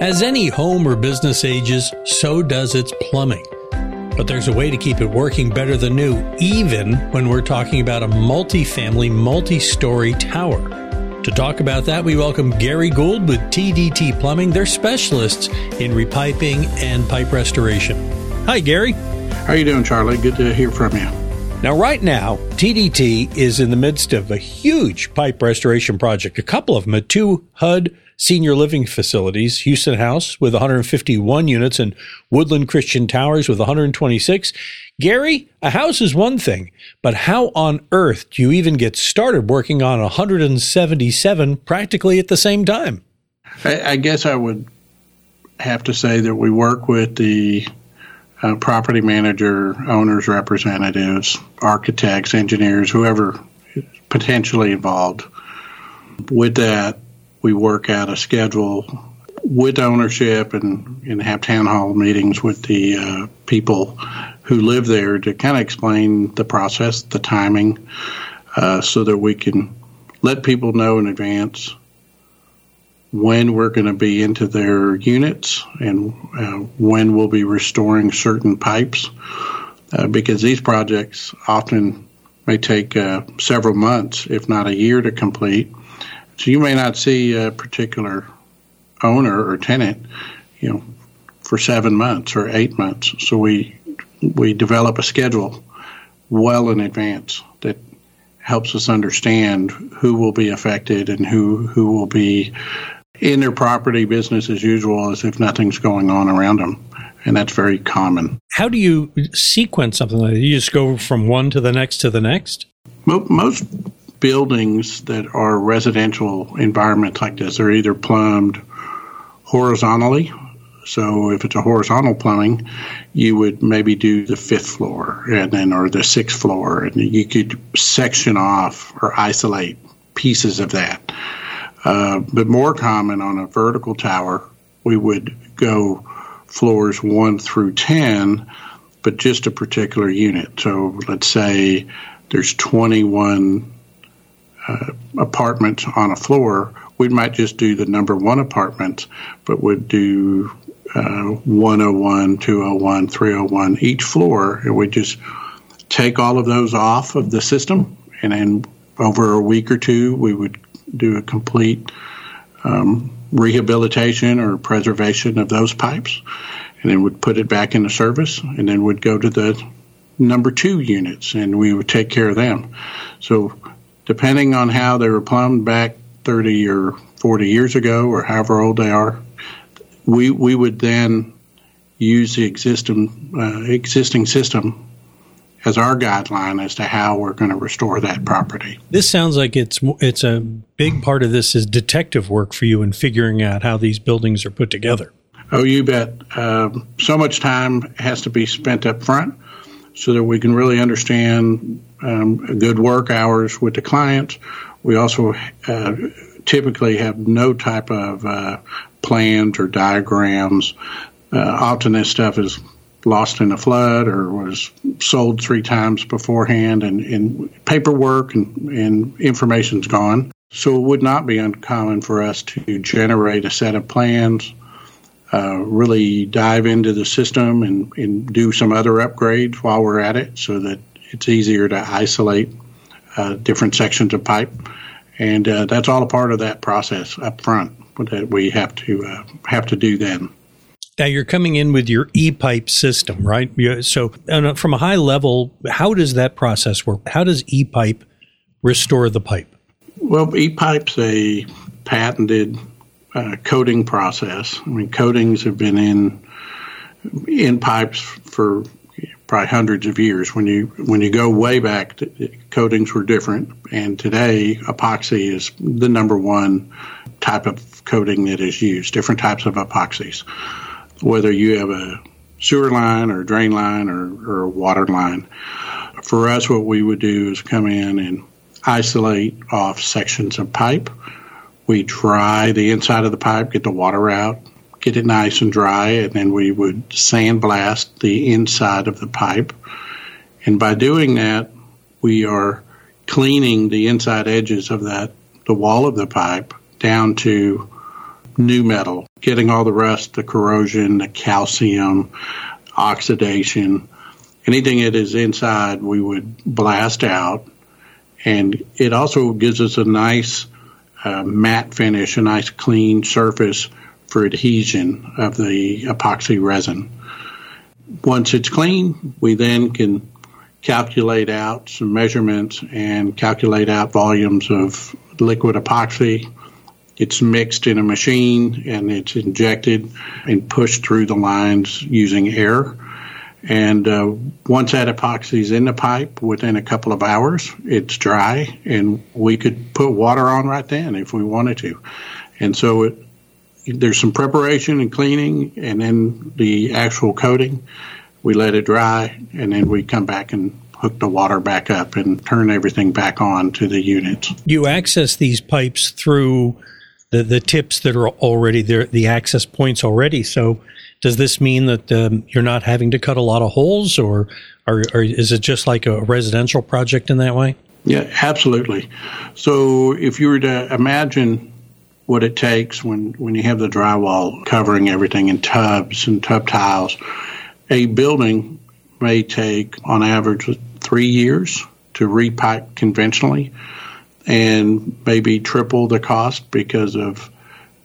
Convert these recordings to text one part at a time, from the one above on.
As any home or business ages, so does its plumbing. But there's a way to keep it working better than new, even when we're talking about a multi-family, multi-story tower. To talk about that, we welcome Gary Gould with TDT Plumbing. They're specialists in repiping and pipe restoration. Hi, Gary. How are you doing, Charlie? Good to hear from you. Now, right now, TDT is in the midst of a huge pipe restoration project, a couple of them at two HUD senior living facilities, Houston House with 151 units and Woodland Christian Towers with 126. Gary, a house is one thing, but how on earth do you even get started working on 177 practically at the same time? I, I guess I would have to say that we work with the uh, property manager, owners, representatives, architects, engineers, whoever potentially involved. With that, we work out a schedule with ownership and, and have town hall meetings with the uh, people who live there to kind of explain the process, the timing, uh, so that we can let people know in advance when we're going to be into their units and uh, when we'll be restoring certain pipes. Uh, because these projects often may take uh, several months, if not a year, to complete. So you may not see a particular owner or tenant, you know, for seven months or eight months. So we we develop a schedule well in advance that helps us understand who will be affected and who who will be in their property business as usual as if nothing's going on around them. And that's very common. How do you sequence something like that? You just go from one to the next to the next? Most buildings that are residential environments like this are either plumbed horizontally. So if it's a horizontal plumbing, you would maybe do the fifth floor and then or the sixth floor, and you could section off or isolate pieces of that. Uh, but more common on a vertical tower, we would go floors one through ten, but just a particular unit. So let's say there's 21 uh, apartments on a floor, we might just do the number one apartments, but would do uh, 101, 201, 301 each floor, and we just take all of those off of the system, and then over a week or two, we would do a complete um, rehabilitation or preservation of those pipes, and then would put it back into service, and then would go to the number two units, and we would take care of them. So depending on how they were plumbed back 30 or 40 years ago or however old they are, we, we would then use the existing, uh, existing system as our guideline as to how we're going to restore that property. This sounds like it's it's a big part of this is detective work for you in figuring out how these buildings are put together. Oh, you bet. Um, so much time has to be spent up front so that we can really understand um, good work hours with the clients. We also uh, typically have no type of uh, plans or diagrams. Uh, often this stuff is lost in a flood or was sold three times beforehand, and, and paperwork and, and information's gone. So it would not be uncommon for us to generate a set of plans, uh, really dive into the system and, and do some other upgrades while we're at it so that it's easier to isolate uh, different sections of pipe, and uh, that's all a part of that process up front that we have to uh, have to do then. Now you're coming in with your e-pipe system, right? So, from a high level, how does that process work? How does e-pipe restore the pipe? Well, e-pipe's a patented uh, coating process. I mean, coatings have been in in pipes for probably hundreds of years. When you when you go way back, coatings were different, and today epoxy is the number one type of coating that is used. Different types of epoxies, whether you have a sewer line or drain line or, or a water line. For us, what we would do is come in and isolate off sections of pipe. We dry the inside of the pipe, get the water out, get it nice and dry, and then we would sandblast the inside of the pipe. And by doing that, we are cleaning the inside edges of that, the wall of the pipe, down to new metal, getting all the rust, the corrosion, the calcium, oxidation, anything that is inside, we would blast out. And it also gives us a nice uh, matte finish, a nice clean surface for adhesion of the epoxy resin. Once it's clean, we then can calculate out some measurements and calculate out volumes of liquid epoxy. It's mixed in a machine and it's injected and pushed through the lines using air. And uh, once that epoxy is in the pipe, within a couple of hours, it's dry, and we could put water on right then if we wanted to. And so it, there's some preparation and cleaning, and then the actual coating. We let it dry, and then we come back and hook the water back up and turn everything back on to the units. You access these pipes through the, the tips that are already there, the access points already. So does this mean that um, you're not having to cut a lot of holes, or, or, or is it just like a residential project in that way? Yeah, absolutely. So if you were to imagine what it takes when, when you have the drywall covering everything in tubs and tub tiles, a building may take on average three years to repipe conventionally and maybe triple the cost because of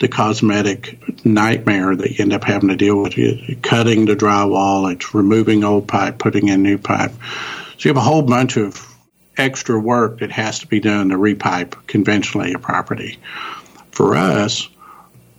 the cosmetic nightmare that you end up having to deal with. Cutting the drywall, it's removing old pipe, putting in new pipe. So you have a whole bunch of extra work that has to be done to repipe conventionally a property. For us,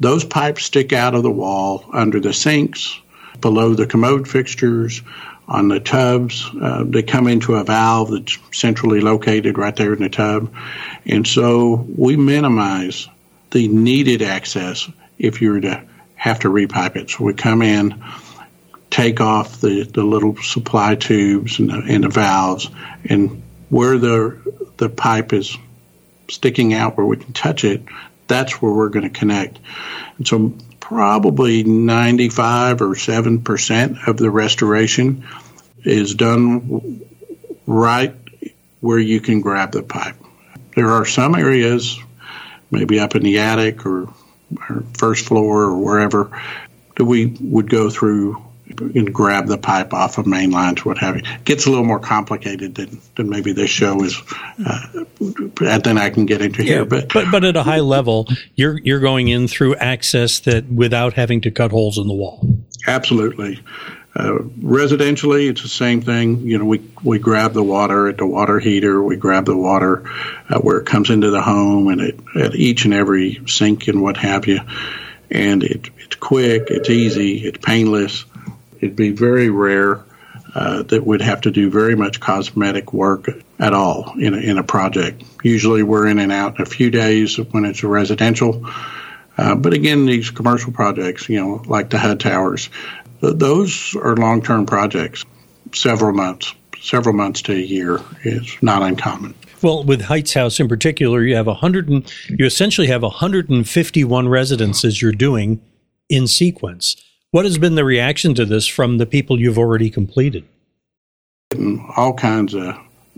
those pipes stick out of the wall under the sinks, below the commode fixtures, on the tubs. Uh, they come into a valve that's centrally located right there in the tub. And so we minimize the needed access if you were to have to repipe it. So we come in, take off the, the little supply tubes and the, and the valves, and where the the pipe is sticking out where we can touch it, that's where we're going to connect. And so probably 95 or 7% of the restoration is done right where you can grab the pipe. There are some areas maybe up in the attic or, or first floor or wherever, that we would go through and grab the pipe off of main lines, what have you. It gets a little more complicated than, than maybe this show is, uh, and then I can get into yeah, here. But, but but at a high level, you're you're going in through access that without having to cut holes in the wall. Absolutely. Uh, residentially, it's the same thing. You know, we we grab the water at the water heater. We grab the water uh, where it comes into the home, and it, at each and every sink and what have you. And it, it's quick, it's easy, it's painless. It'd be very rare uh, that would have to do very much cosmetic work at all in a, in a project. Usually, we're in and out in a few days when it's a residential. Uh, but again, these commercial projects, you know, like the HUD towers, those are long term projects, several months, several months to a year is not uncommon. Well, with Heights House in particular, you have a hundred and you essentially have 151 residences you're doing in sequence. What has been the reaction to this from the people you've already completed? All kinds of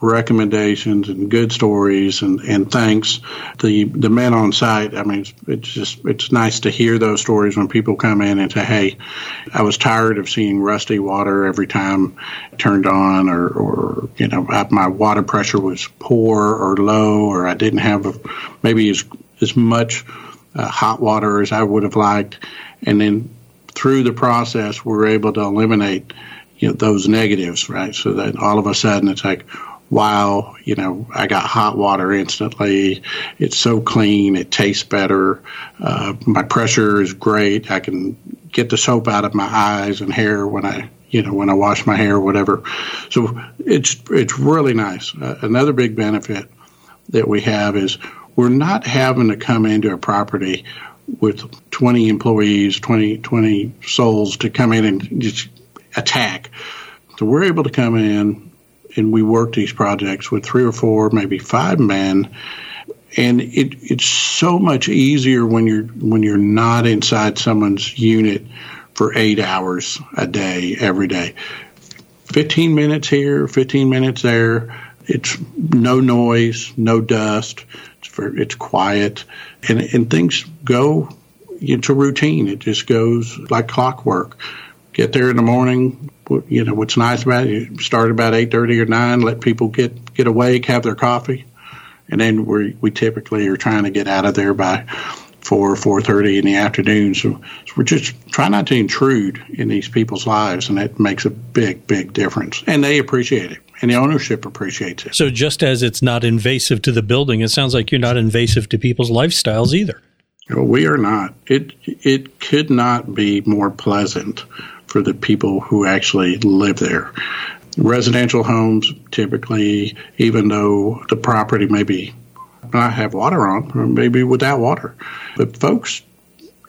recommendations and good stories and, and thanks. The the men on site, I mean, it's, it's, just it's nice to hear those stories when people come in and say, "Hey, I was tired of seeing rusty water every time turned on, or or you know, my water pressure was poor or low, or I didn't have a, maybe as as much uh, hot water as I would have liked," and then through the process, we're able to eliminate you know those negatives, right? So that all of a sudden it's like, wow, you know, I got hot water instantly. It's so clean. It tastes better. Uh, my pressure is great. I can get the soap out of my eyes and hair when I, you know, when I wash my hair or whatever. So it's, it's really nice. Uh, another big benefit that we have is we're not having to come into a property with 20 employees, 20, 20 souls to come in and just attack. So we're able to come in, and we work these projects with three or four, maybe five men. And it, it's so much easier when you're when you're not inside someone's unit for eight hours a day every day. Fifteen minutes here, fifteen minutes there. It's no noise, no dust. For, it's quiet, and and things go into routine. It just goes like clockwork. Get there in the morning. You know what's nice about it. You start about eight thirty or nine. Let people get get awake, have their coffee, and then we we typically are trying to get out of there by four four thirty in the afternoon. So, so we're just trying not to intrude in these people's lives, and that makes a big big difference. And they appreciate it, and the ownership appreciates it. So just as it's not invasive to the building, it sounds like you're not invasive to people's lifestyles either. No, we are not. It it could not be more pleasant for the people who actually live there. Residential homes typically, even though the property may be not have water on, or maybe without water, but folks,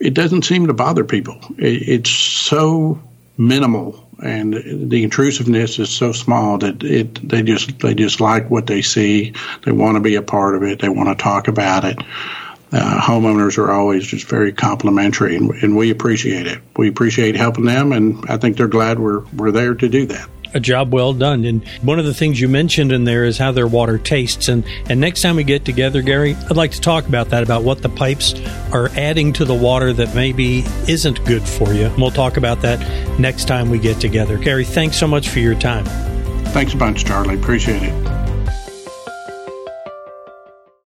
it doesn't seem to bother people. It, it's so minimal and the intrusiveness is so small that it they just they just like what they see. They want to be a part of it. They want to talk about it uh, homeowners are always just very complimentary, and, and, we appreciate it. We appreciate helping them, and I think they're glad we're we're there to do that. A job well done. And one of the things you mentioned in there is how their water tastes. And and next time we get together, Gary, I'd like to talk about that about what the pipes are adding to the water that maybe isn't good for you. And we'll talk about that next time we get together. Gary, thanks so much for your time. Thanks a bunch, Charlie. Appreciate it.